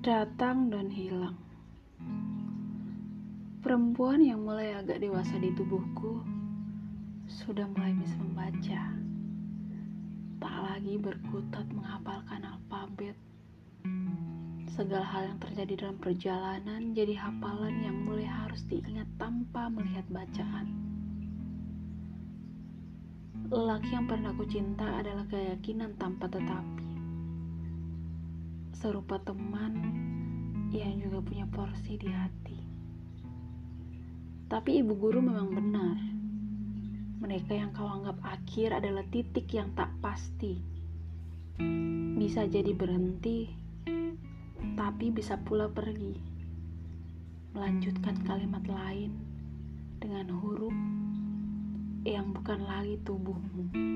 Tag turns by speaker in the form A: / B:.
A: datang dan hilang. Perempuan yang mulai agak dewasa di tubuhku sudah mulai bisa membaca. Tak lagi berkutat menghafalkan alfabet. Segala hal yang terjadi dalam perjalanan jadi hafalan yang mulai harus diingat tanpa melihat bacaan. Lelaki yang pernah aku cinta adalah keyakinan tanpa tetapi serupa teman yang juga punya porsi di hati. Tapi ibu guru memang benar. Mereka yang kau anggap akhir adalah titik yang tak pasti. Bisa jadi berhenti, tapi bisa pula pergi. Melanjutkan kalimat lain dengan huruf yang bukan lagi tubuhmu.